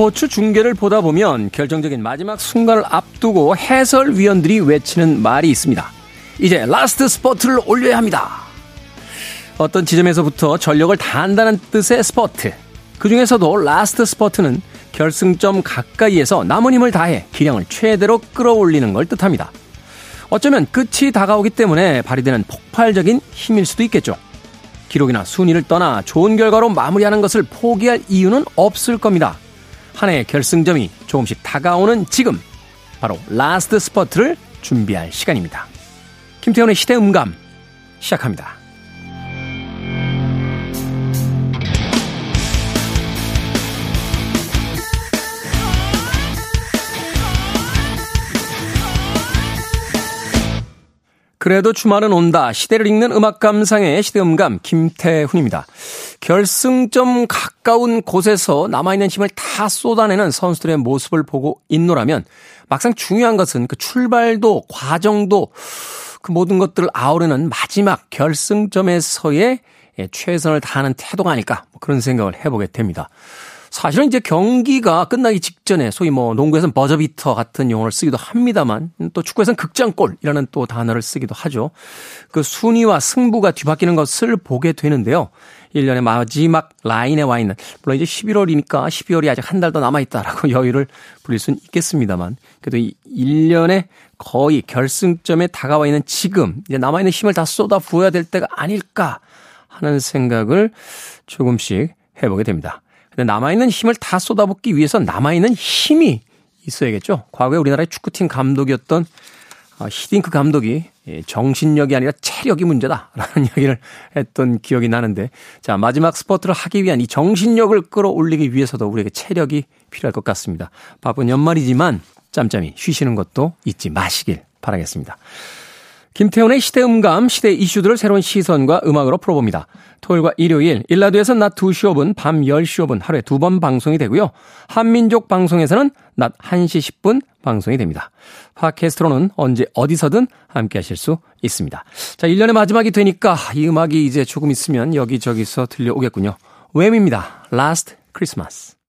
스포츠 중계를 보다 보면 결정적인 마지막 순간을 앞두고 해설위원들이 외치는 말이 있습니다. 이제 라스트 스퍼트를 올려야 합니다. 어떤 지점에서부터 전력을 다한다는 뜻의 스퍼트. 그 중에서도 라스트 스퍼트는 결승점 가까이에서 남은 힘을 다해 기량을 최대로 끌어올리는 걸 뜻합니다. 어쩌면 끝이 다가오기 때문에 발휘되는 폭발적인 힘일 수도 있겠죠. 기록이나 순위를 떠나 좋은 결과로 마무리하는 것을 포기할 이유는 없을 겁니다. 한 해의 결승점이 조금씩 다가오는 지금 바로 라스트 스퍼트를 준비할 시간입니다. 김태훈의 시대 음감 시작합니다. 그래도 주말은 온다. 시대를 읽는 음악 감상의 시대음감 김태훈입니다. 결승점 가까운 곳에서 남아있는 힘을 다 쏟아내는 선수들의 모습을 보고 있노라면 막상 중요한 것은 그 출발도 과정도 그 모든 것들을 아우르는 마지막 결승점에서의 최선을 다하는 태도가 아닐까 뭐 그런 생각을 해보게 됩니다. 사실은 이제 경기가 끝나기 직전에 소위 뭐 농구에서는 버저비터 같은 용어를 쓰기도 합니다만 또 축구에서는 극장골이라는 또 단어를 쓰기도 하죠. 그 순위와 승부가 뒤바뀌는 것을 보게 되는데요. 1년의 마지막 라인에 와 있는 물론 이제 11월이니까 12월이 아직 한 달 더 남아 있다라고 여유를 부릴 수는 있겠습니다만 그래도 이 1년의 거의 결승점에 다가와 있는 지금 이제 남아 있는 힘을 다 쏟아 부어야 될 때가 아닐까 하는 생각을 조금씩 해보게 됩니다. 남아있는 힘을 다 쏟아붓기 위해서 남아있는 힘이 있어야겠죠. 과거에 우리나라의 축구팀 감독이었던 어, 히딩크 감독이 예, 정신력이 아니라 체력이 문제다라는 이야기를 했던 기억이 나는데 자 마지막 스포트를 하기 위한 이 정신력을 끌어올리기 위해서도 우리에게 체력이 필요할 것 같습니다. 바쁜 연말이지만 짬짬이 쉬시는 것도 잊지 마시길 바라겠습니다. 김태훈의 시대 음감, 시대 이슈들을 새로운 시선과 음악으로 풀어봅니다. 토요일과 일요일, 일라드에서 낮 2시 5분, 밤 10시 5분 하루에 두 번 방송이 되고요. 한민족 방송에서는 낮 1시 10분 방송이 됩니다. 팟캐스트로는 언제 어디서든 함께 하실 수 있습니다. 자, 1년의 마지막이 되니까 이 음악이 이제 조금 있으면 여기저기서 들려오겠군요. 웸입니다. Last Christmas.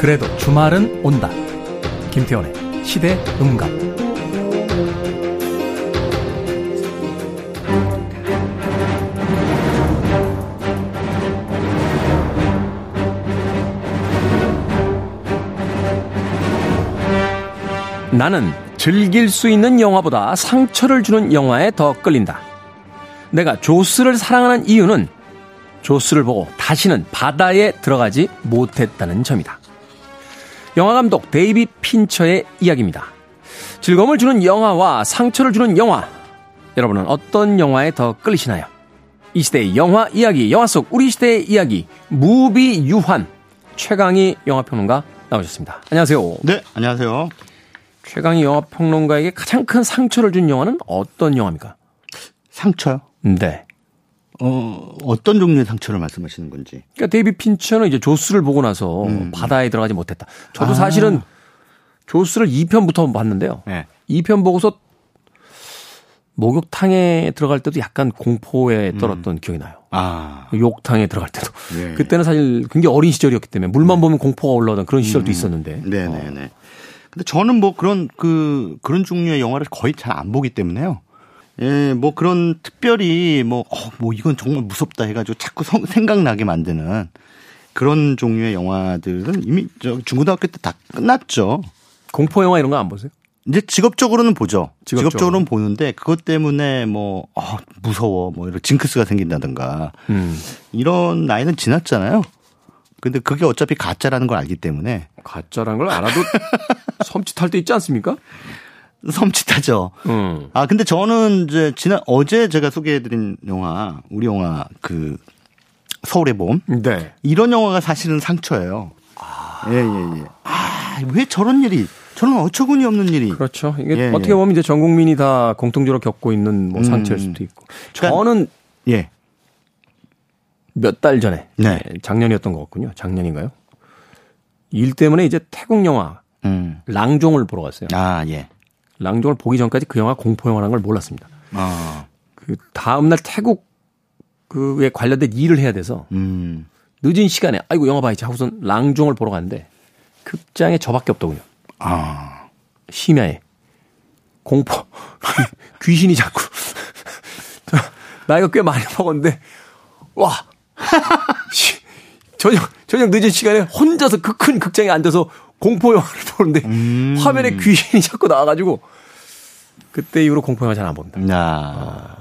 그래도 주말은 온다. 김태원의 시대 음감. 나는 즐길 수 있는 영화보다 상처를 주는 영화에 더 끌린다. 내가 조스를 사랑하는 이유는 조스를 보고 다시는 바다에 들어가지 못했다는 점이다. 영화 감독 데이빗 핀처의 이야기입니다. 즐거움을 주는 영화와 상처를 주는 영화. 여러분은 어떤 영화에 더 끌리시나요? 이 시대의 영화 이야기, 영화 속 우리 시대의 이야기, 무비 유환. 최강희 영화평론가 나오셨습니다. 안녕하세요. 네, 안녕하세요. 최강희 영화평론가에게 가장 큰 상처를 준 영화는 어떤 영화입니까? 상처요? 네. 어, 어떤 종류의 상처를 말씀하시는 건지. 그러니까 데이비 핀처는 이제 조스를 보고 나서 음. 바다에 들어가지 못했다. 저도 아. 사실은 조스를 2편부터 봤는데요. 네. 2편 보고서 목욕탕에 들어갈 때도 약간 공포에 음. 떨었던 음. 기억이 나요. 아. 욕탕에 들어갈 때도. 네. 그때는 사실 굉장히 어린 시절이었기 때문에 물만 네. 보면 공포가 올라오던 그런 시절도 음. 있었는데. 네네네. 어. 네. 근데 저는 뭐 그런 그 그런 종류의 영화를 거의 잘 안 보기 때문에요. 예, 뭐 그런 특별히 뭐, 어, 뭐 이건 정말 무섭다 해가지고 자꾸 성, 생각나게 만드는 그런 종류의 영화들은 이미 저 중고등학교 때 다 끝났죠. 공포 영화 이런 거 안 보세요? 이제 직업적으로는 보죠. 직업적으로. 직업적으로는 보는데 그것 때문에 뭐 어, 무서워 뭐 이런 징크스가 생긴다든가 음. 이런 나이는 지났잖아요. 근데 그게 어차피 가짜라는 걸 알기 때문에 가짜라는 걸 알아도 섬찟할 때 있지 않습니까? 섬찟하죠. 음. 아 근데 저는 이제 지난 어제 제가 소개해드린 영화 우리 영화 그 서울의 봄. 네. 이런 영화가 사실은 상처예요. 아. 예, 예, 예. 아, 왜 저런 일이, 저런 어처구니 없는 일이. 그렇죠. 이게 예, 어떻게 예. 보면 이제 전 국민이 다 공통적으로 겪고 있는 뭐 상처일 음. 수도 있고. 그러니까, 저는. 예. 몇 달 전에. 네. 예, 작년이었던 것 같군요. 작년인가요? 일 때문에 이제 태국 영화. 음. 랑종을 보러 갔어요. 아, 예. 랑종을 보기 전까지 그 영화 공포 영화라는 걸 몰랐습니다. 아. 그 다음날 태국 그에 관련된 일을 해야 돼서 음. 늦은 시간에 아이고 영화 봐야지 하고선 랑종을 보러 갔는데 극장에 저밖에 없더군요. 아. 심야에 공포 귀신이 자꾸 나이가 꽤 많이 먹었는데 와 저녁 저녁 늦은 시간에 혼자서 그 큰 극장에 앉아서 공포 영화를 보는데 음. 화면에 귀신이 자꾸 나와가지고 그때 이후로 공포 영화 잘안 봅니다. 야.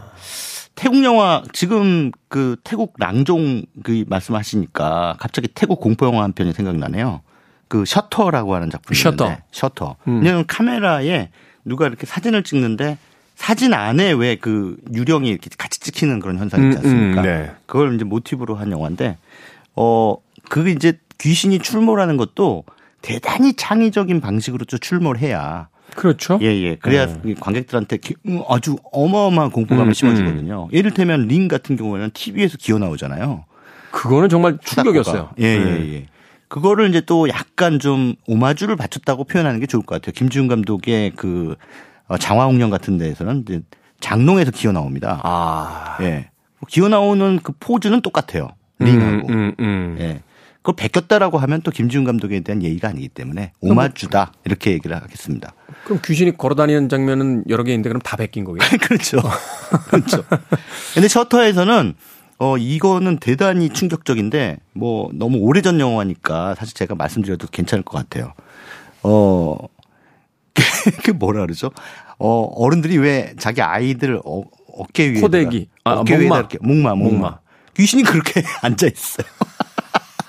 태국 영화 지금 그 태국 랑종 그 말씀하시니까 갑자기 태국 공포 영화 한 편이 생각나네요. 그 셔터라고 하는 작품이 셔터. 있는데 셔터. 음. 왜냐면 카메라에 누가 이렇게 사진을 찍는데 사진 안에 왜 그 유령이 이렇게 같이 찍히는 그런 현상이 있지 음, 않습니까? 음, 네. 그걸 이제 모티브로 한 영화인데 어 그게 이제 귀신이 출몰하는 것도 대단히 창의적인 방식으로 좀 출몰 해야 그렇죠. 예, 예. 그래야 이 관객들한테 기- 음, 아주 어마어마한 공포감을 음, 심어주거든요. 예를 들면 링 같은 경우에는 TV에서 기어 나오잖아요. 그거는 정말 충격이었어요. 예, 예, 네. 예. 그거를 이제 또 약간 좀 오마주를 바쳤다고 표현하는 게 좋을 것 같아요. 김지훈 감독의 그 어, 장화홍련 같은 데에서는 이제 장롱에서 기어 나옵니다. 아. 예. 기어 나오는 그 포즈는 똑같아요. 링하고. 음, 음, 음. 예. 그걸 베꼈다라고 하면 또 김지훈 감독에 대한 예의가 아니기 때문에 오마주다 이렇게 얘기를 하겠습니다. 그럼 귀신이 걸어다니는 장면은 여러 개 있는데 그럼 다 베낀 거예요? 그렇죠. 그렇죠. 근데 셔터에서는 어 이거는 대단히 충격적인데 뭐 너무 오래전 영화니까 사실 제가 말씀드려도 괜찮을 것 같아요. 어 그 뭐라 그러죠? 어 어른들이 왜 자기 아이들 어, 어깨 위에 코대기. 아, 어깨 위에 목마. 이렇게 목마, 목마 목마. 귀신이 그렇게 앉아 있어요.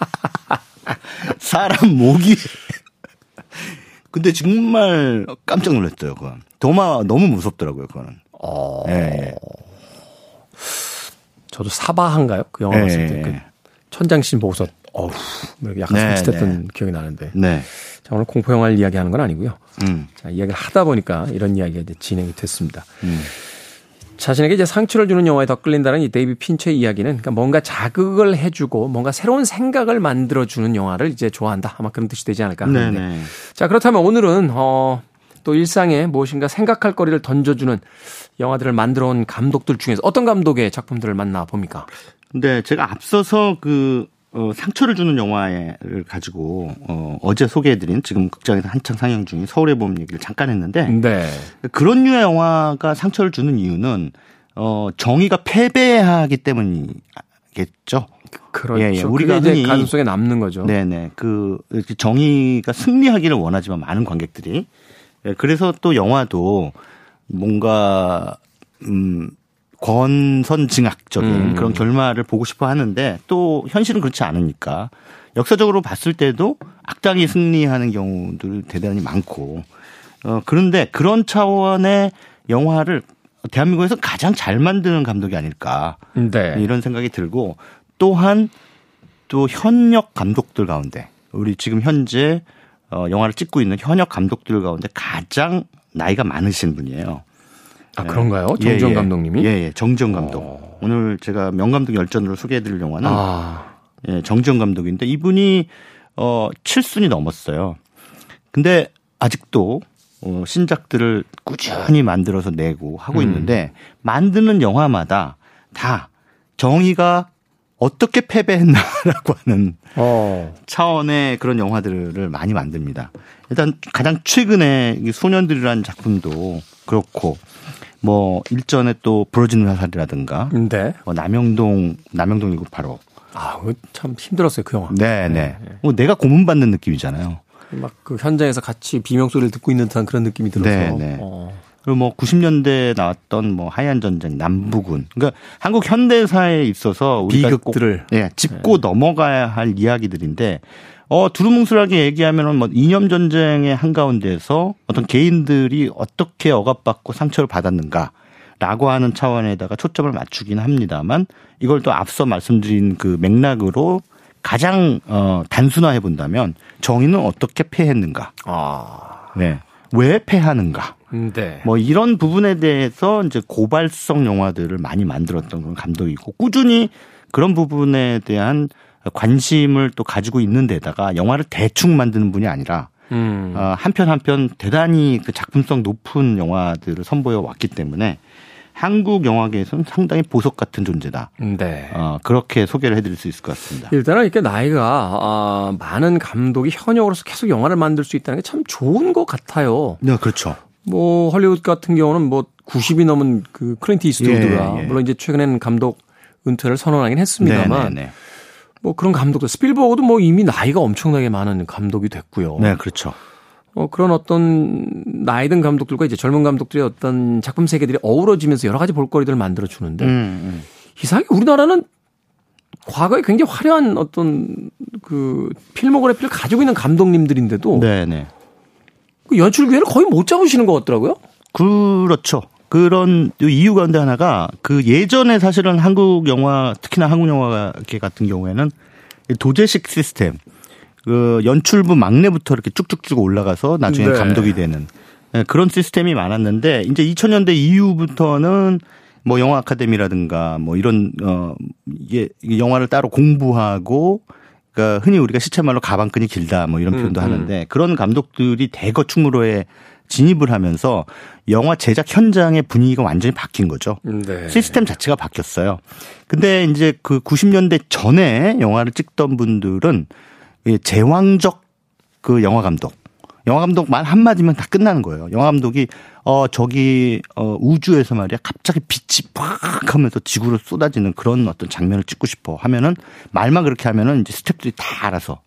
사람 목이 근데 정말 깜짝 놀랐어요, 그건. 도마 너무 무섭더라고요, 그거는. 어. 예, 예. 저도 사바한가요? 그 영화 예, 봤을 때. 예. 그 천장씬 보고서, 어우, 뭐 약간 네, 섬찟했던 기억이 나는데. 네. 자, 오늘 공포 영화를 이야기하는 건 아니고요. 음. 자, 이야기를 하다 보니까 이런 이야기가 이제 진행이 됐습니다. 음. 자신에게 이제 상처를 주는 영화에 더 끌린다는 이 데이비 핀처의 이야기는 그러니까 뭔가 자극을 해주고 뭔가 새로운 생각을 만들어주는 영화를 이제 좋아한다. 아마 그런 뜻이 되지 않을까 하는데. 네네. 자, 그렇다면 오늘은, 어, 또 일상에 무엇인가 생각할 거리를 던져주는 영화들을 만들어 온 감독들 중에서 어떤 감독의 작품들을 만나 봅니까? 근데 제가 앞서서 그, 어, 상처를 주는 영화를 가지고, 어, 어제 소개해드린 지금 극장에서 한창 상영 중인 서울의 봄 얘기를 잠깐 했는데, 네. 그런 류의 영화가 상처를 주는 이유는, 어, 정의가 패배하기 때문이겠죠. 그렇죠. 예, 예. 우리가 이제 가슴 속에 남는 거죠. 네네. 그, 이렇게 정의가 승리하기를 원하지만 많은 관객들이. 예, 그래서 또 영화도 뭔가, 음, 권선징악적인 음. 그런 결말을 보고 싶어 하는데 또 현실은 그렇지 않으니까 역사적으로 봤을 때도 악당이 승리하는 경우들 대단히 많고 어, 그런데 그런 차원의 영화를 대한민국에서 가장 잘 만드는 감독이 아닐까 네. 이런 생각이 들고 또한 또 현역 감독들 가운데 우리 지금 현재 어, 영화를 찍고 있는 현역 감독들 가운데 가장 나이가 많으신 분이에요. 아, 그런가요? 예, 정지영 예. 감독님이? 예, 예. 정지영 감독. 어. 오늘 제가 명감독 열전으로 소개해드릴 영화는 아, 예, 정지영 감독인데 이분이 어 7순이 넘었어요. 근데 아직도 어, 신작들을 꾸준히 만들어서 내고 하고 음. 있는데 만드는 영화마다 다 정의가 어떻게 패배했나라고 하는 어, 차원의 그런 영화들을 많이 만듭니다. 일단 가장 최근에 이 소년들이라는 작품도 그렇고 뭐 일전에 또 부러지는 화살이라든가 네. 어, 남영동 남영동 1985 아, 그거 참 힘들었어요, 그 영화. 네, 네. 뭐 내가 고문받는 느낌이잖아요. 막 그 현장에서 같이 비명 소리를 듣고 있는 듯한 그런 느낌이 들어서. 네, 네. 어. 그리고 뭐 90년대에 나왔던 뭐 하얀 전쟁, 남부군. 그러니까 한국 현대사에 있어서 우리가 비극들을. 꼭, 예, 짚고 넘어가야 할 이야기들인데 어 두루뭉술하게 얘기하면은 뭐 이념 전쟁의 한가운데서 어떤 개인들이 어떻게 억압받고 상처를 받았는가. 라고 하는 차원에다가 초점을 맞추긴 합니다만 이걸 또 앞서 말씀드린 그 맥락으로 가장 어 단순화해 본다면 정의는 어떻게 패했는가? 아, 네. 왜 패하는가? 네. 뭐 이런 부분에 대해서 이제 고발성 영화들을 많이 만들었던 그런 감독이고 꾸준히 그런 부분에 대한 관심을 또 가지고 있는 데다가 영화를 대충 만드는 분이 아니라 음. 어, 한편 한편 대단히 그 작품성 높은 영화들을 선보여 왔기 때문에 한국 영화계에서는 상당히 보석 같은 존재다. 네. 어, 그렇게 소개를 해드릴 수 있을 것 같습니다. 일단은 이렇게 나이가 어, 많은 감독이 현역으로서 계속 영화를 만들 수 있다는 게 참 좋은 것 같아요. 네, 그렇죠. 뭐 헐리우드 같은 경우는 뭐 90이 넘은 그 클린트 이스트우드가 예, 예. 물론 이제 최근에는 감독 은퇴를 선언하긴 했습니다만 네, 네, 뭐 그런 감독들 스필버그도 뭐 이미 나이가 엄청나게 많은 감독이 됐고요. 네. 네, 그렇죠. 어, 그런 어떤 나이 든 감독들과 이제 젊은 감독들의 어떤 작품 세계들이 어우러지면서 여러 가지 볼거리들을 만들어 주는데 음, 음. 이상하게 우리나라는 과거에 굉장히 화려한 어떤 그 필모그래피를 가지고 있는 감독님들인데도 네, 네. 그 연출 기회를 거의 못 잡으시는 것 같더라고요. 그렇죠. 그런 이유 가운데 하나가 그 예전에 사실은 한국 영화 특히나 한국 영화계 같은 경우에는 도제식 시스템 그 연출부 막내부터 이렇게 쭉쭉쭉 올라가서 나중에 네. 감독이 되는 예, 그런 시스템이 많았는데 이제 2000년대 이후부터는 뭐 영화 아카데미라든가 뭐 이런 어 이게 이게 영화를 따로 공부하고 그러니까 흔히 우리가 시체말로 가방끈이 길다 뭐 이런 표현도 음, 음. 하는데 그런 감독들이 대거 충무로에 진입을 하면서 영화 제작 현장의 분위기가 완전히 바뀐 거죠. 네. 시스템 자체가 바뀌었어요. 근데 이제 그 90년대 전에 영화를 찍던 분들은 이 제왕적 그 영화 감독. 영화 감독 말 한마디면 다 끝나는 거예요. 영화 감독이 어 저기 어 우주에서 말이야 갑자기 빛이 팍 하면서 지구로 쏟아지는 그런 어떤 장면을 찍고 싶어 하면은 말만 그렇게 하면은 이제 스태프들이 다 알아서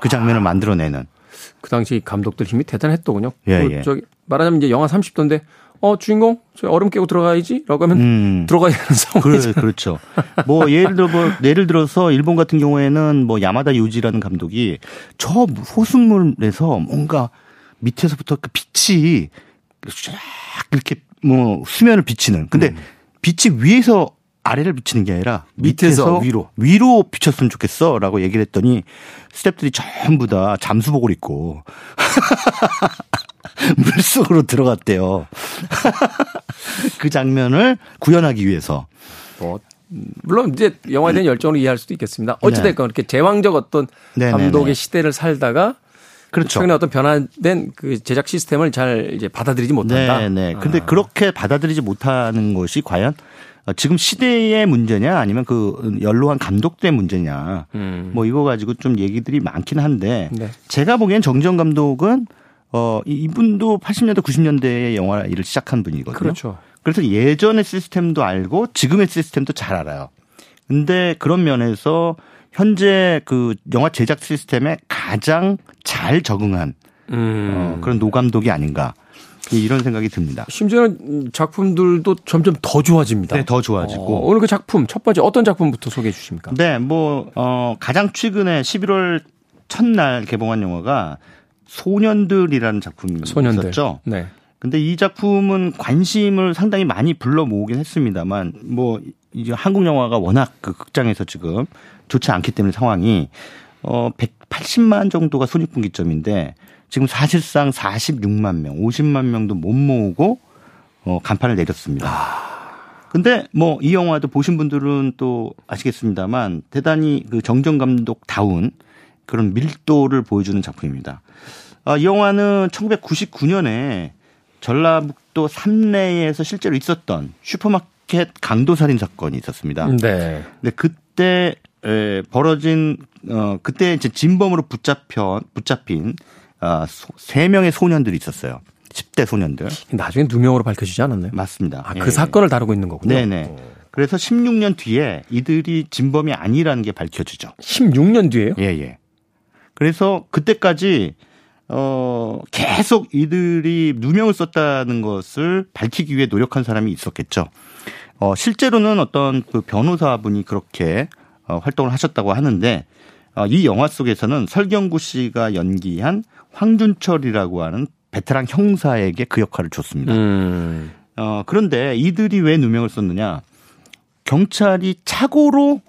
그 장면을 만들어내는 그 당시 감독들 힘이 대단했더군요. 예, 그 예. 저기 말하자면 이제 영화 30도인데 어 주인공 저 얼음 깨고 들어가야지 라고 하면 음. 들어가야 되는 상황이 그래, 그렇죠. 뭐 예를 들어 뭐 예를 들어서 일본 같은 경우에는 뭐 야마다 유지라는 감독이 저 호수물에서 뭔가 밑에서부터 그 빛이 쫙 이렇게 뭐 수면을 비치는. 근데 음. 빛이 위에서 아래를 비치는 게 아니라 밑에서 밑에서 위로. 위로 비쳤으면 좋겠어라고 얘기를 했더니 스탭들이 전부 다 잠수복을 입고 물속으로 들어갔대요. 그 장면을 구현하기 위해서. 뭐 물론 이제 영화에 대한 열정을 이해할 수도 있겠습니다. 어찌됐건 이렇게 제왕적 어떤 네, 네, 감독의 네. 시대를 살다가 그렇죠. 최근에 어떤 변화된 그 제작 시스템을 잘 이제 받아들이지 못한다. 네, 네. 근데 아. 그렇게 받아들이지 못하는 것이 과연 어, 지금 시대의 문제냐 아니면 그 연로한 감독들의 문제냐 음. 뭐 이거 가지고 좀 얘기들이 많긴 한데 네. 제가 보기엔 정지영 감독은 어 이- 이분도 80년대 90년대에 영화 일을 시작한 분이거든요. 그렇죠. 그래서 예전의 시스템도 알고 지금의 시스템도 잘 알아요. 근데 그런 면에서 현재 그 영화 제작 시스템에 가장 잘 적응한 음. 어, 그런 노감독이 아닌가 이런 생각이 듭니다. 심지어는 작품들도 점점 더 좋아집니다. 네, 더 좋아지고. 어, 오늘 그 작품 첫 번째 어떤 작품부터 소개해 주십니까? 네, 뭐 어, 가장 최근에 11월 첫날 개봉한 영화가 소년들이라는 작품이 소년들. 있었죠. 네. 근데 이 작품은 관심을 상당히 많이 불러 모으긴 했습니다만 뭐 이제 한국 영화가 워낙 그 극장에서 지금 좋지 않기 때문에 상황이 어 180만 정도가 손익분기점인데 지금 사실상 46만 명, 50만 명도 못 모으고 어 간판을 내렸습니다. 근데 뭐 이 영화도 보신 분들은 또 아시겠습니다만 대단히 그 정정 감독 다운 그런 밀도를 보여주는 작품입니다. 아, 이 영화는 1999년에 전라북도 삼내에서 실제로 있었던 슈퍼마켓 강도 살인 사건이 있었습니다. 네. 근데 그때 에, 벌어진 어 그때 이제 진범으로 붙잡혀 붙잡힌 아, 소- 세 명의 소년들이 있었어요. 10대 소년들. 나중에 누명으로 밝혀지지 않았나요? 맞습니다. 아, 예. 그 사건을 다루고 있는 거군요. 네네. 그래서 16년 뒤에 이들이 진범이 아니라는 게 밝혀지죠. 16년 뒤에요? 예, 예. 그래서 그때까지 어 계속 이들이 누명을 썼다는 것을 밝히기 위해 노력한 사람이 있었겠죠. 어 실제로는 어떤 그 변호사분이 그렇게 어 활동을 하셨다고 하는데 어, 이 영화 속에서는 설경구 씨가 연기한 황준철이라고 하는 베테랑 형사에게 그 역할을 줬습니다. 음. 어, 그런데 이들이 왜 누명을 썼느냐? 경찰이 착오로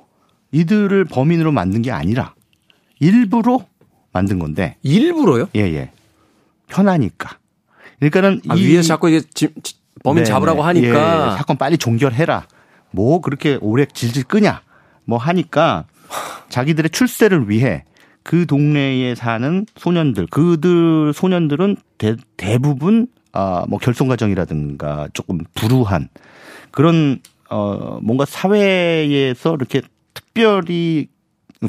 이들을 범인으로 만든 게 아니라 일부러 만든 건데, 일부러요? 예, 예. 편하니까. 그러니까는 아, 이 위에서 자꾸 이제 지- 지- 범인 네, 잡으라고 네. 하니까 예, 사건 빨리 종결해라. 뭐 그렇게 오래 질질 끄냐. 뭐 하니까 자기들의 출세를 위해 그 동네에 사는 소년들, 그들 소년들은 대, 대부분 아, 뭐 결손 과정이라든가 조금 불우한 그런 어 뭔가 사회에서 이렇게 특별히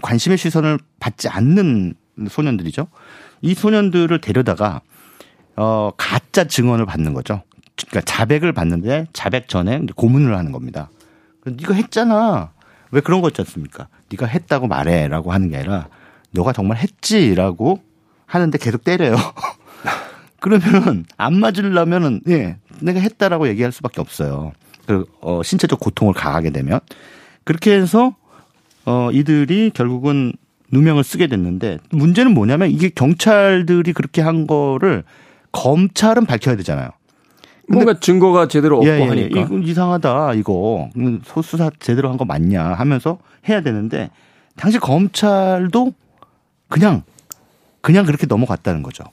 관심의 시선을 받지 않는 소년들이죠. 이 소년들을 데려다가 어 가짜 증언을 받는 거죠. 그러니까 자백을 받는데 자백 전에 고문을 하는 겁니다. 네가 했잖아. 왜 그런 거 있지 않습니까? 네가 했다고 말해라고 하는 게 아니라 너가 정말 했지라고 하는데 계속 때려요. 그러면은 안 맞으려면은 예 내가 했다라고 얘기할 수밖에 없어요. 그 어, 신체적 고통을 가하게 되면 그렇게 해서 어 이들이 결국은 누명을 쓰게 됐는데 문제는 뭐냐면 이게 경찰들이 그렇게 한 거를 검찰은 밝혀야 되잖아요. 뭔가 증거가 제대로 없고 예, 예, 하니까 이거 이상하다 이거 소수사 제대로 한 거 맞냐 하면서 해야 되는데 당시 검찰도 그냥 그냥 그렇게 넘어갔다는 거죠.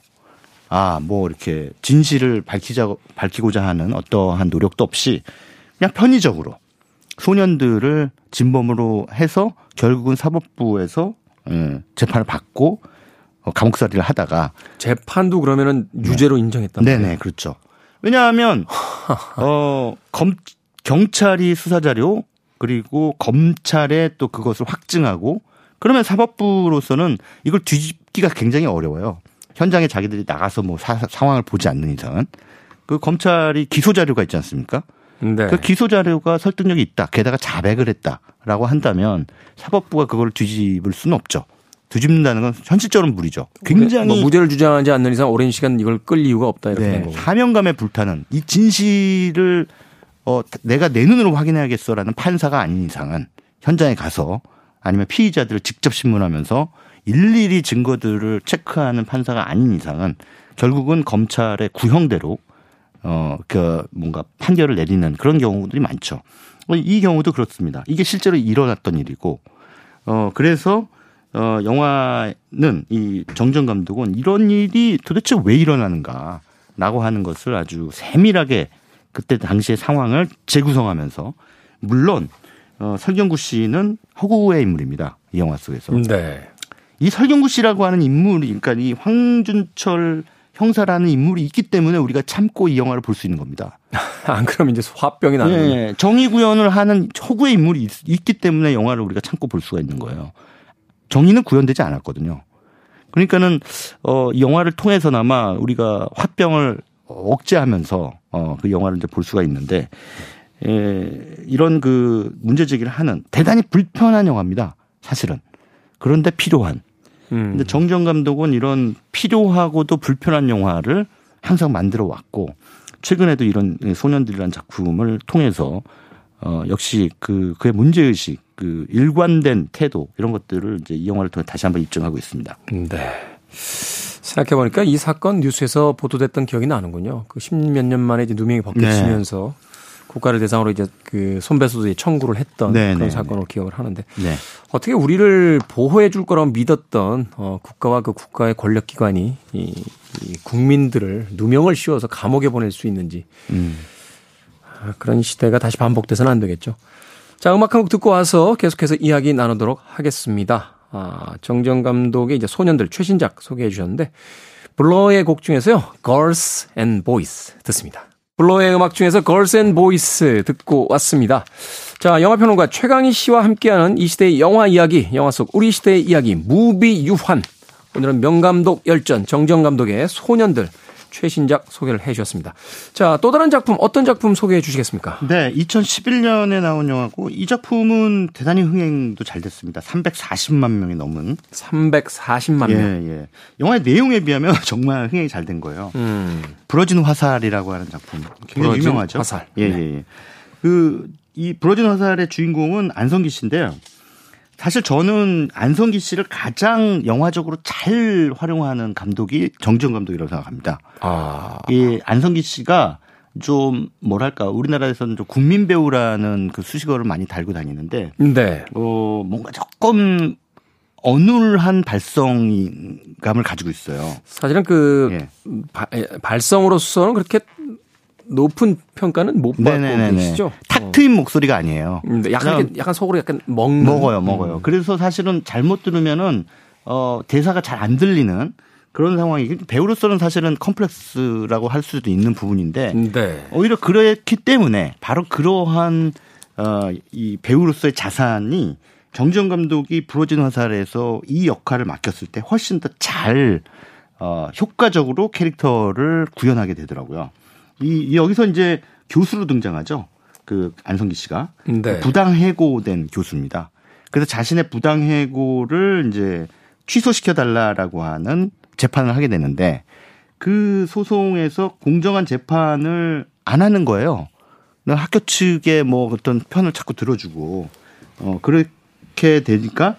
아, 뭐 이렇게 진실을 밝히자 밝히고자 하는 어떠한 노력도 없이 그냥 편의적으로 소년들을 진범으로 해서 결국은 사법부에서 예, 재판을 받고 어, 감옥살이를 하다가 재판도 그러면은 유죄로 인정했단 말이에요. 네네 그렇죠. 왜냐하면 어 검, 경찰이 수사 자료 그리고 검찰에 또 그것을 확증하고 그러면 사법부로서는 이걸 뒤집기가 굉장히 어려워요. 현장에 자기들이 나가서 뭐 사, 상황을 보지 않는 이상은 그 검찰이 기소 자료가 있지 않습니까? 네. 그 기소 자료가 설득력이 있다. 게다가 자백을 했다라고 한다면 사법부가 그걸 뒤집을 수는 없죠. 뒤집는다는 건 현실적으로 무리죠. 굉장히 뭐 무죄를 주장하지 않는 이상 오랜 시간 이걸 끌 이유가 없다 이렇게 된 네. 사명감에 불타는 이 진실을 어 내가 내 눈으로 확인해야겠어라는 판사가 아닌 이상은 현장에 가서 아니면 피의자들을 직접 신문하면서 일일이 증거들을 체크하는 판사가 아닌 이상은 결국은 검찰의 구형대로 어그 뭔가 판결을 내리는 그런 경우들이 많죠. 어, 이 경우도 그렇습니다. 이게 실제로 일어났던 일이고 어 그래서 어 영화는 이 정정 감독은 이런 일이 도대체 왜 일어나는가 라고 하는 것을 아주 세밀하게 그때 당시의 상황을 재구성하면서 물론 어 설경구 씨는 허구의 인물입니다. 이 영화 속에서. 네. 이 설경구 씨라고 하는 인물이 그러니까 이 황준철 형사라는 인물이 있기 때문에 우리가 참고 이 영화를 볼 수 있는 겁니다. 안 그러면 이제 화병이 나는 거예요. 예, 정의 구현을 하는 허구의 인물이 있, 기 때문에 영화를 우리가 참고 볼 수가 있는 거예요. 정의는 구현되지 않았거든요. 그러니까는 어, 이 영화를 통해서나마 우리가 화병을 억제하면서 어, 그 영화를 이제 볼 수가 있는데 에, 이런 그 문제 제기를 하는 대단히 불편한 영화입니다. 사실은. 그런데 필요한. 음. 근데 정정 감독은 이런 필요하고도 불편한 영화를 항상 만들어 왔고 최근에도 이런 소년들이라는 작품을 통해서 어 역시 그 그의 문제 의식, 그 일관된 태도 이런 것들을 이제 이 영화를 통해 다시 한번 입증하고 있습니다. 네. 생각해 보니까 이 사건 뉴스에서 보도됐던 기억이 나는군요. 그 십몇 년 만에 이제 누명이 벗겨지면서 국가를 대상으로 이제 그 손배소들이 청구를 했던 네, 그런 네, 사건으로 기억을 하는데 네. 어떻게 우리를 보호해 줄 거라고 믿었던 어 국가와 그 국가의 권력 기관이 이, 이 국민들을 누명을 씌워서 감옥에 보낼 수 있는지 음. 아, 그런 시대가 다시 반복돼서는 안 되겠죠. 자, 음악 한 곡 듣고 와서 계속해서 이야기 나누도록 하겠습니다. 아, 정정 감독의 이제 소년들 최신작 소개해 주셨는데 블러의 곡 중에서요. Girls and Boys 듣습니다. 블러의 음악 중에서 Girls and Boys 듣고 왔습니다. 자, 영화평론가 최강희 씨와 함께하는 이 시대의 영화 이야기, 영화 속 우리 시대의 이야기, 무비 유환. 오늘은 명감독 열전, 정정 감독의 소년들 최신작 소개를 해 주셨습니다. 자, 또 다른 작품, 어떤 작품 소개해 주시겠습니까? 네, 2011년에 나온 영화고 이 작품은 대단히 흥행도 잘 됐습니다. 340만 명이 넘은 340만 예, 명. 예. 영화의 내용에 비하면 정말 흥행이 잘 된 거예요. 음. 부러진 화살이라고 하는 작품. 굉장히 유명하죠. 화살. 예, 네. 예, 예. 그, 이 부러진 화살의 주인공은 안성기 씨인데요. 사실 저는 안성기 씨를 가장 영화적으로 잘 활용하는 감독이 정지영 감독이라고 생각합니다. 아. 이 안성기 씨가 좀 뭐랄까 우리나라에서는 좀 국민 배우라는 그 수식어를 많이 달고 다니는데 네. 어 뭔가 조금 어눌한 발성감을 가지고 있어요. 사실은 그 예. 바- 에, 발성으로서는 그렇게 높은 평가는 못 받고. 계시죠. 탁 트인 목소리가 아니에요. 음, 네, 약간 약간 속으로 약간 먹는 먹어요, 먹어요. 그래서 사실은 잘못 들으면은 어 대사가 잘 안 들리는 그런 상황이 배우로서는 사실은 컴플렉스라고 할 수도 있는 부분인데 네. 오히려 그렇기 때문에 바로 그러한 어이 배우로서의 자산이 정지영 감독이 부러진 화살에서 이 역할을 맡겼을 때 훨씬 더 잘 어, 효과적으로 캐릭터를 구현하게 되더라고요. 이 여기서 이제 교수로 등장하죠. 그 안성기 씨가 네. 부당 해고된 교수입니다. 그래서 자신의 부당 해고를 이제 취소시켜 달라라고 하는 재판을 하게 되는데 그 소송에서 공정한 재판을 안 하는 거예요. 학교 측에 뭐 어떤 편을 자꾸 들어주고 어 그렇게 되니까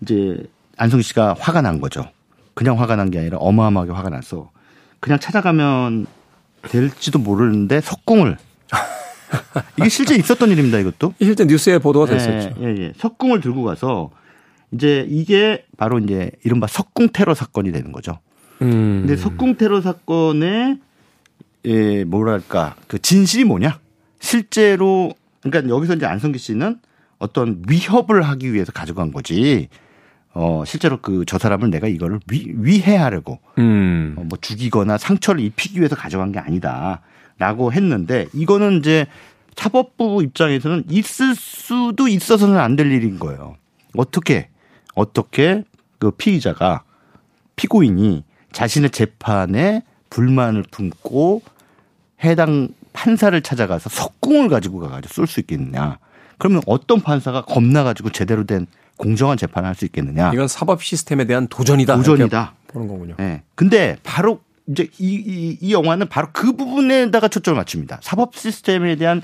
이제 안성기 씨가 화가 난 거죠. 그냥 화가 난 게 아니라 어마어마하게 화가 나서 그냥 찾아가면 될지도 모르는데 석궁을 이게 실제 있었던 일입니다. 이것도 실제 뉴스에 보도가 됐었죠. 예, 예, 예. 석궁을 들고 가서 이제 이게 바로 이제 이른바 석궁 테러 사건이 되는 거죠. 음. 근데 석궁 테러 사건의 예, 뭐랄까 그 진실이 뭐냐? 실제로 그러니까 여기서 이제 안성기 씨는 어떤 위협을 하기 위해서 가져간 거지. 어, 실제로 그 저 사람을 내가 이거를 위, 위해하려고 음. 어, 뭐 죽이거나 상처를 입히기 위해서 가져간 게 아니다라고 했는데 이거는 이제 사법부 입장에서는 있을 수도 있어서는 안 될 일인 거예요. 어떻게 어떻게 그 피의자가 피고인이 자신의 재판에 불만을 품고 해당 판사를 찾아가서 석궁을 가지고 가가지고 쏠 수 있겠느냐? 그러면 어떤 판사가 겁나 가지고 제대로 된 공정한 재판을 할 수 있겠느냐? 이건 사법 시스템에 대한 도전이다. 도전이다. 보는 거군요. 예. 네. 근데 바로 이제 이, 이, 이 영화는 바로 그 부분에다가 초점을 맞춥니다. 사법 시스템에 대한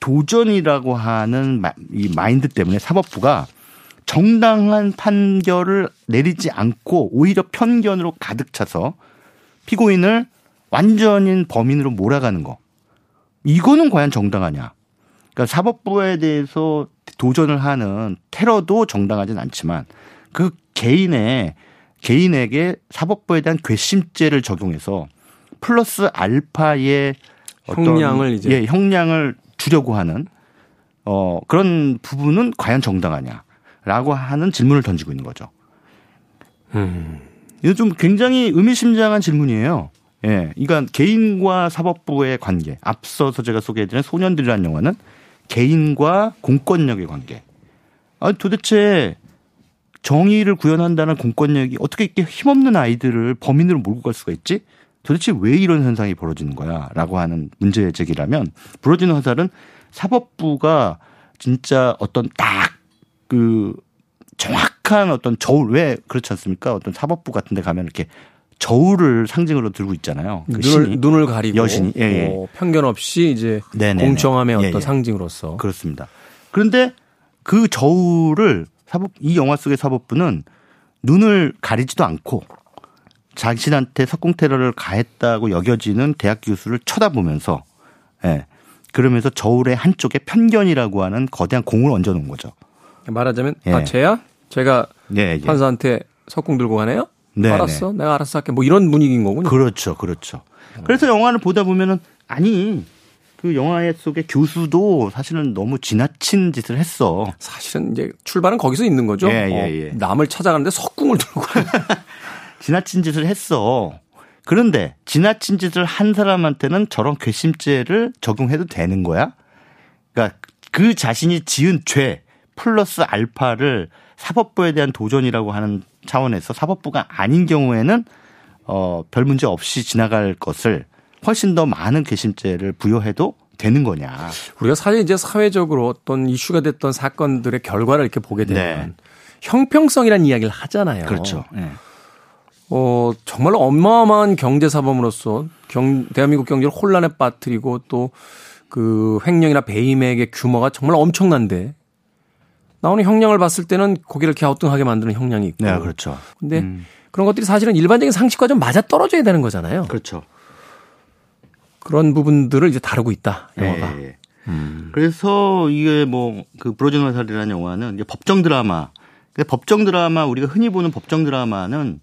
도전이라고 하는 마, 이 마인드 때문에 사법부가 정당한 판결을 내리지 않고 오히려 편견으로 가득 차서 피고인을 완전인 범인으로 몰아가는 거. 이거는 과연 정당하냐? 그러니까 사법부에 대해서 도전을 하는 테러도 정당하진 않지만 그 개인의 개인에게 사법부에 대한 괘씸죄를 적용해서 플러스 알파의 어떤 형량을 이제 예, 형량을 주려고 하는 어 그런 부분은 과연 정당하냐라고 하는 질문을 던지고 있는 거죠. 음. 이거 좀 굉장히 의미심장한 질문이에요. 예. 그러니까 개인과 사법부의 관계. 앞서서 제가 소개해드린 소년들이라는 영화는 개인과 공권력의 관계. 아, 도대체 정의를 구현한다는 공권력이 어떻게 이렇게 힘없는 아이들을 범인으로 몰고 갈 수가 있지? 도대체 왜 이런 현상이 벌어지는 거야? 라고 하는 문제 제기라면 부러지는 화살은 사법부가 진짜 어떤 딱 그 정확한 어떤 저울 왜 그렇지 않습니까? 어떤 사법부 같은 데 가면 이렇게 저울을 상징으로 들고 있잖아요. 그 눈을, 눈을 가리고 여신이 예, 예. 어, 편견 없이 이제 네네네. 공정함의 어떤 예, 예. 상징으로서 그렇습니다. 그런데 그 저울을 사법 이 영화 속의 사법부는 눈을 가리지도 않고 자신한테 석궁 테러를 가했다고 여겨지는 대학 교수를 쳐다보면서 예. 그러면서 저울의 한쪽에 편견이라고 하는 거대한 공을 얹어 놓은 거죠. 말하자면 예. 아 쟤야? 제가 예, 예. 판사한테 석궁 들고 가네요? 네, 알았어. 내가 알아서 할게. 뭐 이런 분위기인 거군요. 그렇죠. 그렇죠. 그래서 영화를 보다 보면은 아니 그 영화 속의 교수도 사실은 너무 지나친 짓을 했어. 사실은 이제 출발은 거기서 있는 거죠. 예, 예, 예. 어, 남을 찾아가는데 석궁을 들고. 지나친 짓을 했어. 그런데 지나친 짓을 한 사람한테는 저런 괘씸죄를 적용해도 되는 거야? 그러니까 그 자신이 지은 죄 플러스 알파를 사법부에 대한 도전이라고 하는 차원에서 사법부가 아닌 경우에는 어, 별 문제 없이 지나갈 것을 훨씬 더 많은 괘씸죄를 부여해도 되는 거냐. 우리가 사실 이제 사회적으로 어떤 이슈가 됐던 사건들의 결과를 이렇게 보게 되면 네. 형평성이라는 이야기를 하잖아요. 그렇죠. 예. 어, 정말로 어마어마한 경제사범으로서 경, 대한민국 경제를 혼란에 빠뜨리고 또 그 횡령이나 배임액의 규모가 정말 엄청난데 나오는 형량을 봤을 때는 고개를 갸우뚱하게 만드는 형량이 있고. 네, 그렇죠. 근데 음. 그런 것들이 사실은 일반적인 상식과 좀 맞아 떨어져야 되는 거잖아요. 그렇죠. 그런 부분들을 이제 다루고 있다. 영화가. 예, 예. 그래서 이게 뭐 그 브로진 화살이라는 영화는 이제 법정 드라마. 근데 법정 드라마 우리가 흔히 보는 법정 드라마는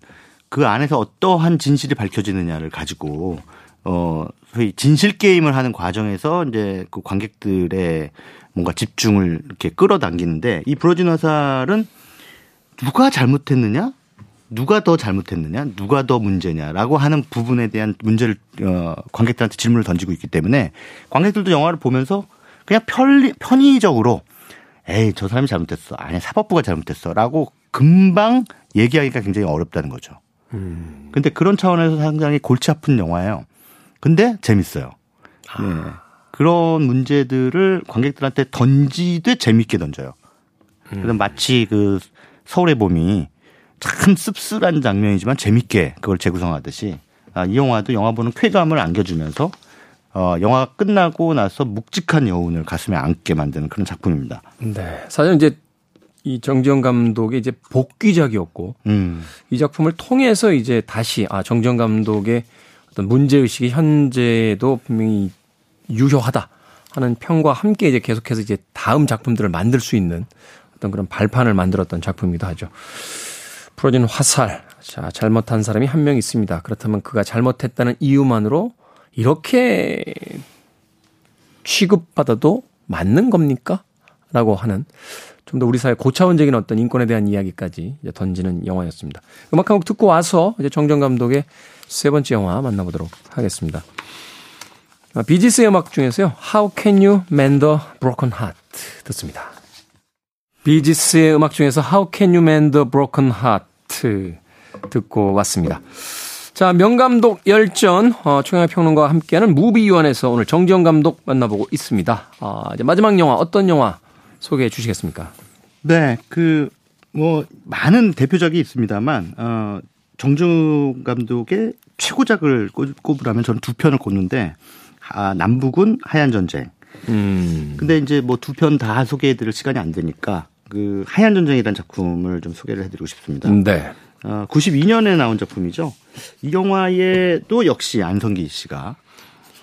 그 안에서 어떠한 진실이 밝혀지느냐를 가지고 어 소위 진실 게임을 하는 과정에서 이제 그 관객들의 뭔가 집중을 이렇게 끌어당기는데 이 브로진 화살은 누가 잘못했느냐? 누가 더 잘못했느냐, 누가 더 문제냐라고 하는 부분에 대한 문제를 어, 관객들한테 질문을 던지고 있기 때문에 관객들도 영화를 보면서 그냥 편리, 편의적으로 에이 저 사람이 잘못했어, 아니 사법부가 잘못했어라고 금방 얘기하기가 굉장히 어렵다는 거죠. 음. 근데 그런 차원에서 상당히 골치 아픈 영화예요. 근데 재밌어요. 네. 그런 문제들을 관객들한테 던지되 재밌게 던져요. 그래서 마치 그 서울의 봄이 참 씁쓸한 장면이지만 재밌게 그걸 재구성하듯이 아, 이 영화도 영화 보는 쾌감을 안겨주면서 어, 영화 끝나고 나서 묵직한 여운을 가슴에 안게 만드는 그런 작품입니다. 네. 사실 이제 이 정지영 감독의 이제 복귀작이었고 음. 이 작품을 통해서 이제 다시 아 정지영 감독의 어떤 문제 의식이 현재도 분명히 유효하다 하는 평과 함께 이제 계속해서 이제 다음 작품들을 만들 수 있는 어떤 그런 발판을 만들었던 작품이기도 하죠. 풀어진 화살. 자, 잘못한 사람이 한 명 있습니다. 그렇다면 그가 잘못했다는 이유만으로 이렇게 취급받아도 맞는 겁니까? 라고 하는 좀 더 우리 사회 고차원적인 어떤 인권에 대한 이야기까지 던지는 영화였습니다. 음악 한 곡 듣고 와서 이제 정정 감독의 세 번째 영화 만나보도록 하겠습니다. 비지스의 음악 중에서요. How can you mend a broken heart 듣습니다. 비지스의 음악 중에서 How Can You Mend a Broken Heart 듣고 왔습니다. 자, 명감독 열전, 어, 최영의 평론가와 함께하는 무비유한에서 오늘 정지영 감독 만나보고 있습니다. 아, 이제 마지막 영화, 어떤 영화 소개해 주시겠습니까? 네, 그, 뭐, 많은 대표작이 있습니다만, 어, 정지영 감독의 최고작을 꼽으라면 저는 두 편을 꼽는데, 아, 남북은 하얀 전쟁, 음. 근데 이제 뭐 두 편 다 소개해 드릴 시간이 안 되니까 그 하얀 전쟁이라는 작품을 좀 소개를 해 드리고 싶습니다. 네. 어, 92년에 나온 작품이죠. 이 영화에도 역시 안성기 씨가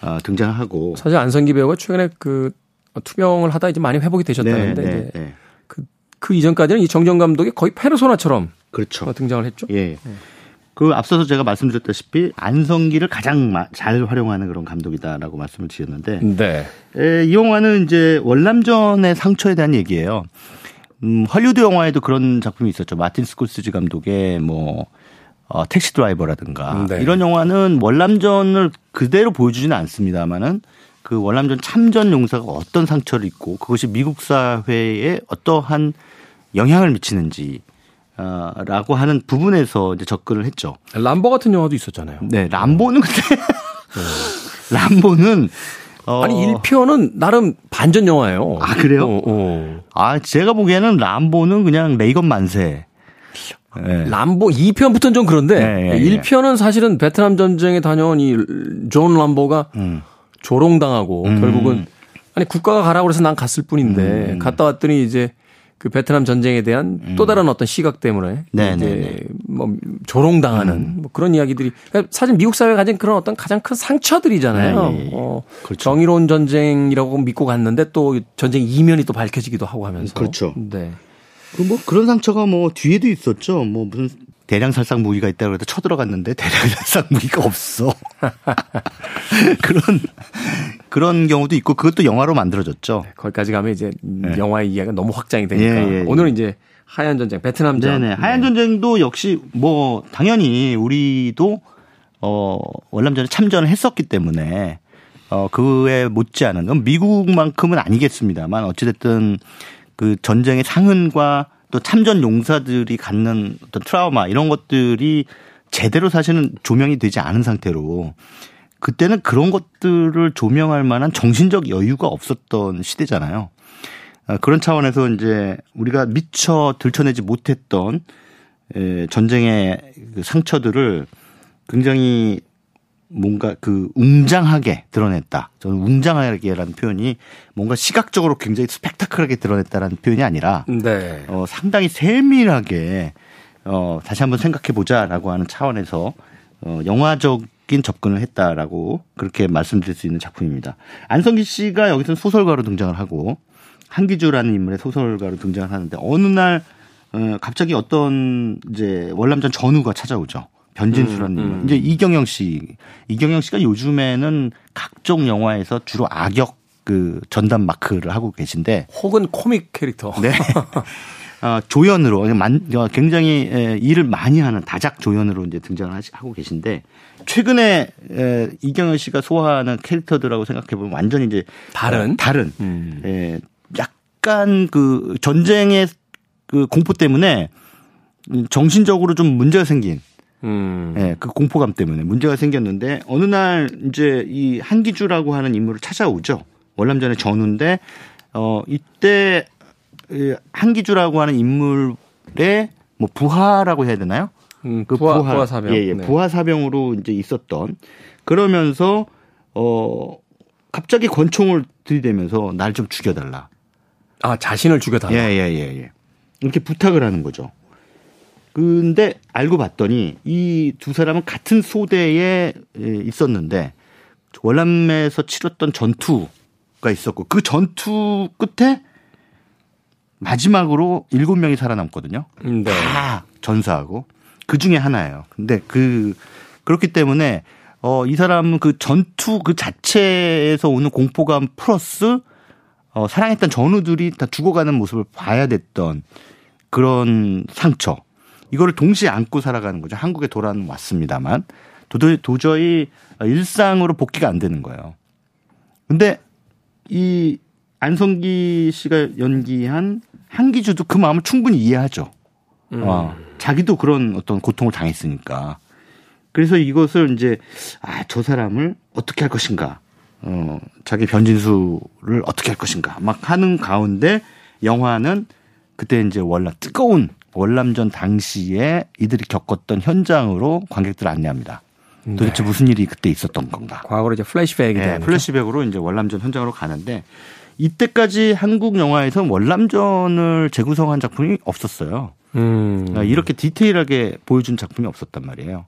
어, 등장하고 사실 안성기 배우가 최근에 그 투병을 하다 이제 많이 회복이 되셨다는데 네, 네, 네. 그, 그 이전까지는 이 정정 감독이 거의 페르소나처럼 그렇죠. 등장을 했죠. 예. 네. 그 앞서서 제가 말씀드렸다시피 안성기를 가장 잘 활용하는 그런 감독이다라고 말씀을 드렸는데 네. 에, 이 영화는 이제 월남전의 상처에 대한 얘기예요. 음, 헐리우드 영화에도 그런 작품이 있었죠. 마틴 스콜스지 감독의 뭐 어, 택시 드라이버라든가 네. 이런 영화는 월남전을 그대로 보여주지는 않습니다만은 그 월남전 참전 용사가 어떤 상처를 입고 그것이 미국 사회에 어떠한 영향을 미치는지 어, 라고 하는 부분에서 이제 접근을 했죠. 람보 같은 영화도 있었잖아요. 네, 람보는 근데 네. 람보는 어... 아니 1편은 나름 반전 영화예요. 아 그래요? 어, 어. 아 제가 보기에는 람보는 그냥 레이건 만세. 네. 람보 2편부터는 좀 그런데 네, 네, 1편은 사실은 베트남 전쟁에 다녀온 이 존 람보가 음. 조롱당하고 음. 결국은 아니 국가가 가라고 그래서 난 갔을 뿐인데 음. 갔다 왔더니 이제 그 베트남 전쟁에 대한 음. 또 다른 어떤 시각 때문에 네네네. 네, 네. 뭐 조롱당하는 음. 뭐 그런 이야기들이 그러니까 사실 미국 사회가 가진 그런 어떤 가장 큰 상처들이잖아요. 네, 네. 어, 그렇죠. 정의로운 전쟁이라고 믿고 갔는데 또 전쟁 이면이 또 밝혀지기도 하고 하면서 그렇죠. 네. 그 뭐 그런 상처가 뭐 뒤에도 있었죠. 뭐 무슨 대량 살상 무기가 있다고 해서 쳐들어갔는데 대량 살상 무기가 없어. 그런 그런 경우도 있고 그것도 영화로 만들어졌죠. 네, 거기까지 가면 이제 네. 영화의 이해가 너무 확장이 되니까 예, 예, 예. 오늘은 이제 하얀 전쟁, 베트남전. 네네. 하얀 네. 전쟁도 역시 뭐 당연히 우리도 어 월남전에 참전을 했었기 때문에 어 그에 못지않은 미국만큼은 아니겠습니다만 어찌됐든 그 전쟁의 상흔과 또 참전 용사들이 갖는 어떤 트라우마 이런 것들이 제대로 사실은 조명이 되지 않은 상태로 그때는 그런 것들을 조명할 만한 정신적 여유가 없었던 시대잖아요. 아, 그런 차원에서 이제 우리가 미처 들춰내지 못했던 전쟁의 그 상처들을 굉장히 뭔가 그 웅장하게 드러냈다. 저는 웅장하게라는 표현이 뭔가 시각적으로 굉장히 스펙타클하게 드러냈다라는 표현이 아니라 네. 어, 상당히 세밀하게 어, 다시 한번 생각해 보자라고 하는 차원에서 어, 영화적 인 접근을 했다라고 그렇게 말씀드릴 수 있는 작품입니다. 안성기 씨가 여기서 소설가로 등장을 하고 한기주라는 인물의 소설가로 등장을 하는데 어느 날 어, 갑자기 어떤 이제 월남전 전우가 찾아오죠. 변진수라는 음, 음. 이제 이경영 씨, 이경영 씨가 요즘에는 각종 영화에서 주로 악역 그 전담 마크를 하고 계신데 혹은 코믹 캐릭터. 네. 어, 조연으로 어, 굉장히 일을 많이 하는 다작 조연으로 이제 등장을 하고 계신데 최근에 이경현 씨가 소화하는 캐릭터들하고 생각해 보면 완전히 이제 다른 어, 다른 음. 예, 약간 그 전쟁의 그 공포 때문에 정신적으로 좀 문제가 생긴 음. 예, 그 공포감 때문에 문제가 생겼는데 어느 날 이제 이 한기주라고 하는 인물을 찾아오죠. 월남전의 전우인데 어 이때 한기주라고 하는 인물의 뭐 부하라고 해야 되나요? 음, 그 부하, 부하, 부하 사병. 예, 예. 네. 부하 사병으로 이제 있었던 그러면서 어 갑자기 권총을 들이대면서 날 좀 죽여달라. 아 자신을 죽여달라. 예예예 예, 예, 예. 이렇게 부탁을 하는 거죠. 근데 알고 봤더니 이 두 사람은 같은 소대에 있었는데 월남에서 치렀던 전투가 있었고 그 전투 끝에 마지막으로 일곱 명이 살아남거든요. 네. 다 전사하고 그 중에 하나예요. 근데 그 그렇기 때문에 어 이 사람은 그 전투 그 자체에서 오는 공포감 플러스 어 사랑했던 전우들이 다 죽어가는 모습을 봐야 됐던 그런 상처 이거를 동시에 안고 살아가는 거죠. 한국에 돌아왔습니다만 도저히, 도저히 일상으로 복귀가 안 되는 거예요. 근데 이 안성기 씨가 연기한 한기주도 그 마음을 충분히 이해하죠. 음. 어, 자기도 그런 어떤 고통을 당했으니까. 그래서 이것을 이제 아, 저 사람을 어떻게 할 것인가. 어, 자기 변진수를 어떻게 할 것인가. 막 하는 가운데 영화는 그때 이제 월남 뜨거운 월남전 당시에 이들이 겪었던 현장으로 관객들을 안내합니다. 도대체 네. 무슨 일이 그때 있었던 건가? 과거로 이제 플래시백이 네, 플래시백으로 이제 월남전 현장으로 가는데 이때까지 한국 영화에서 월남전을 재구성한 작품이 없었어요. 음. 그러니까 이렇게 디테일하게 보여준 작품이 없었단 말이에요.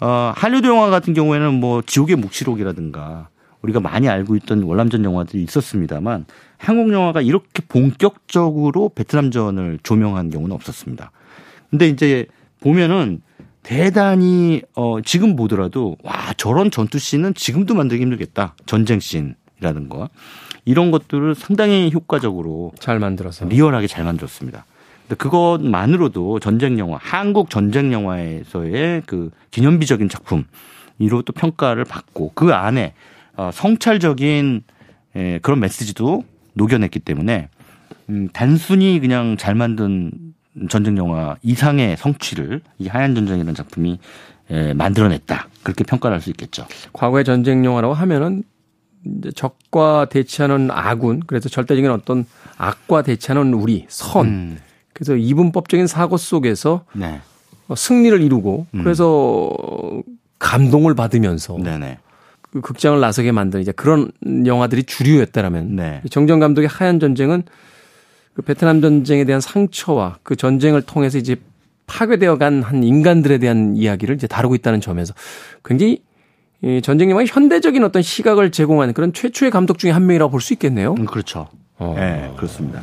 어, 할리우드 영화 같은 경우에는 뭐 지옥의 묵시록이라든가 우리가 많이 알고 있던 월남전 영화들이 있었습니다만 한국 영화가 이렇게 본격적으로 베트남전을 조명한 경우는 없었습니다. 근데 이제 보면은 대단히 어 지금 보더라도 와 저런 전투 씬은 지금도 만들기 힘들겠다. 전쟁 씬 이라든가 이런 것들을 상당히 효과적으로 잘 만들어서 리얼하게 잘 만들었습니다. 근데 그것만으로도 전쟁 영화, 한국 전쟁 영화에서의 그 기념비적인 작품 이로 또 평가를 받고 그 안에 어 성찰적인 예, 그런 메시지도 녹여냈기 때문에 음, 단순히 그냥 잘 만든 전쟁 영화 이상의 성취를 이 하얀 전쟁이라는 작품이 에, 만들어냈다 그렇게 평가를 할수 있겠죠. 과거의 전쟁 영화라고 하면은 이제 적과 대치하는 아군 그래서 절대적인 어떤 악과 대치하는 우리 선 음. 그래서 이분법적인 사고 속에서 네. 승리를 이루고 음. 그래서 감동을 받으면서 네네. 그 극장을 나서게 만든 이제 그런 영화들이 주류였다라면 네. 정정 감독의 하얀 전쟁은 그 베트남 전쟁에 대한 상처와 그 전쟁을 통해서 이제 파괴되어 간 한 인간들에 대한 이야기를 이제 다루고 있다는 점에서 굉장히 이 전쟁 영화의 현대적인 어떤 시각을 제공하는 그런 최초의 감독 중에 한 명이라고 볼 수 있겠네요. 음, 그렇죠. 어. 네, 그렇습니다.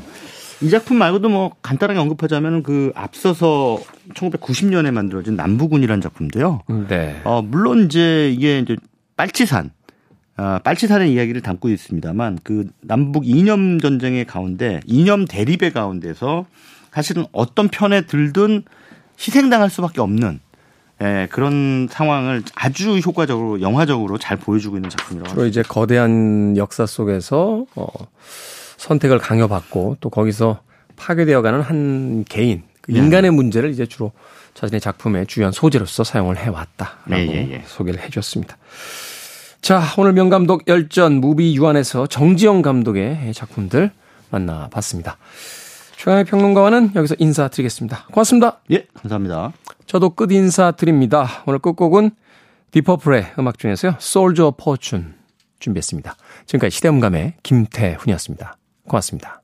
이 작품 말고도 뭐 간단하게 언급하자면 그 앞서서 1990년에 만들어진 남부군이라는 작품인데요. 네. 어, 물론 이제 이게 이제 빨치산, 아, 빨치산의 이야기를 담고 있습니다만 그 남북 이념 전쟁의 가운데 이념 대립의 가운데서 사실은 어떤 편에 들든 희생당할 수밖에 없는 예, 그런 상황을 아주 효과적으로 영화적으로 잘 보여주고 있는 작품이라고. 주로 이제 거대한 역사 속에서 어, 선택을 강요받고 또 거기서 파괴되어가는 한 개인 그 인간의 네. 문제를 이제 주로 자신의 작품의 주요한 소재로서 사용을 해왔다라고 네, 예, 예. 소개를 해주셨습니다. 자, 오늘 명감독 열전 무비 유한에서 정지영 감독의 작품들 만나봤습니다. 최강의 평론가와는 여기서 인사드리겠습니다. 고맙습니다. 예, 감사합니다. 저도 끝 인사드립니다. 오늘 끝곡은 디퍼플의 음악 중에서요. 솔저 포춘 준비했습니다. 지금까지 시대음감의 김태훈이었습니다. 고맙습니다.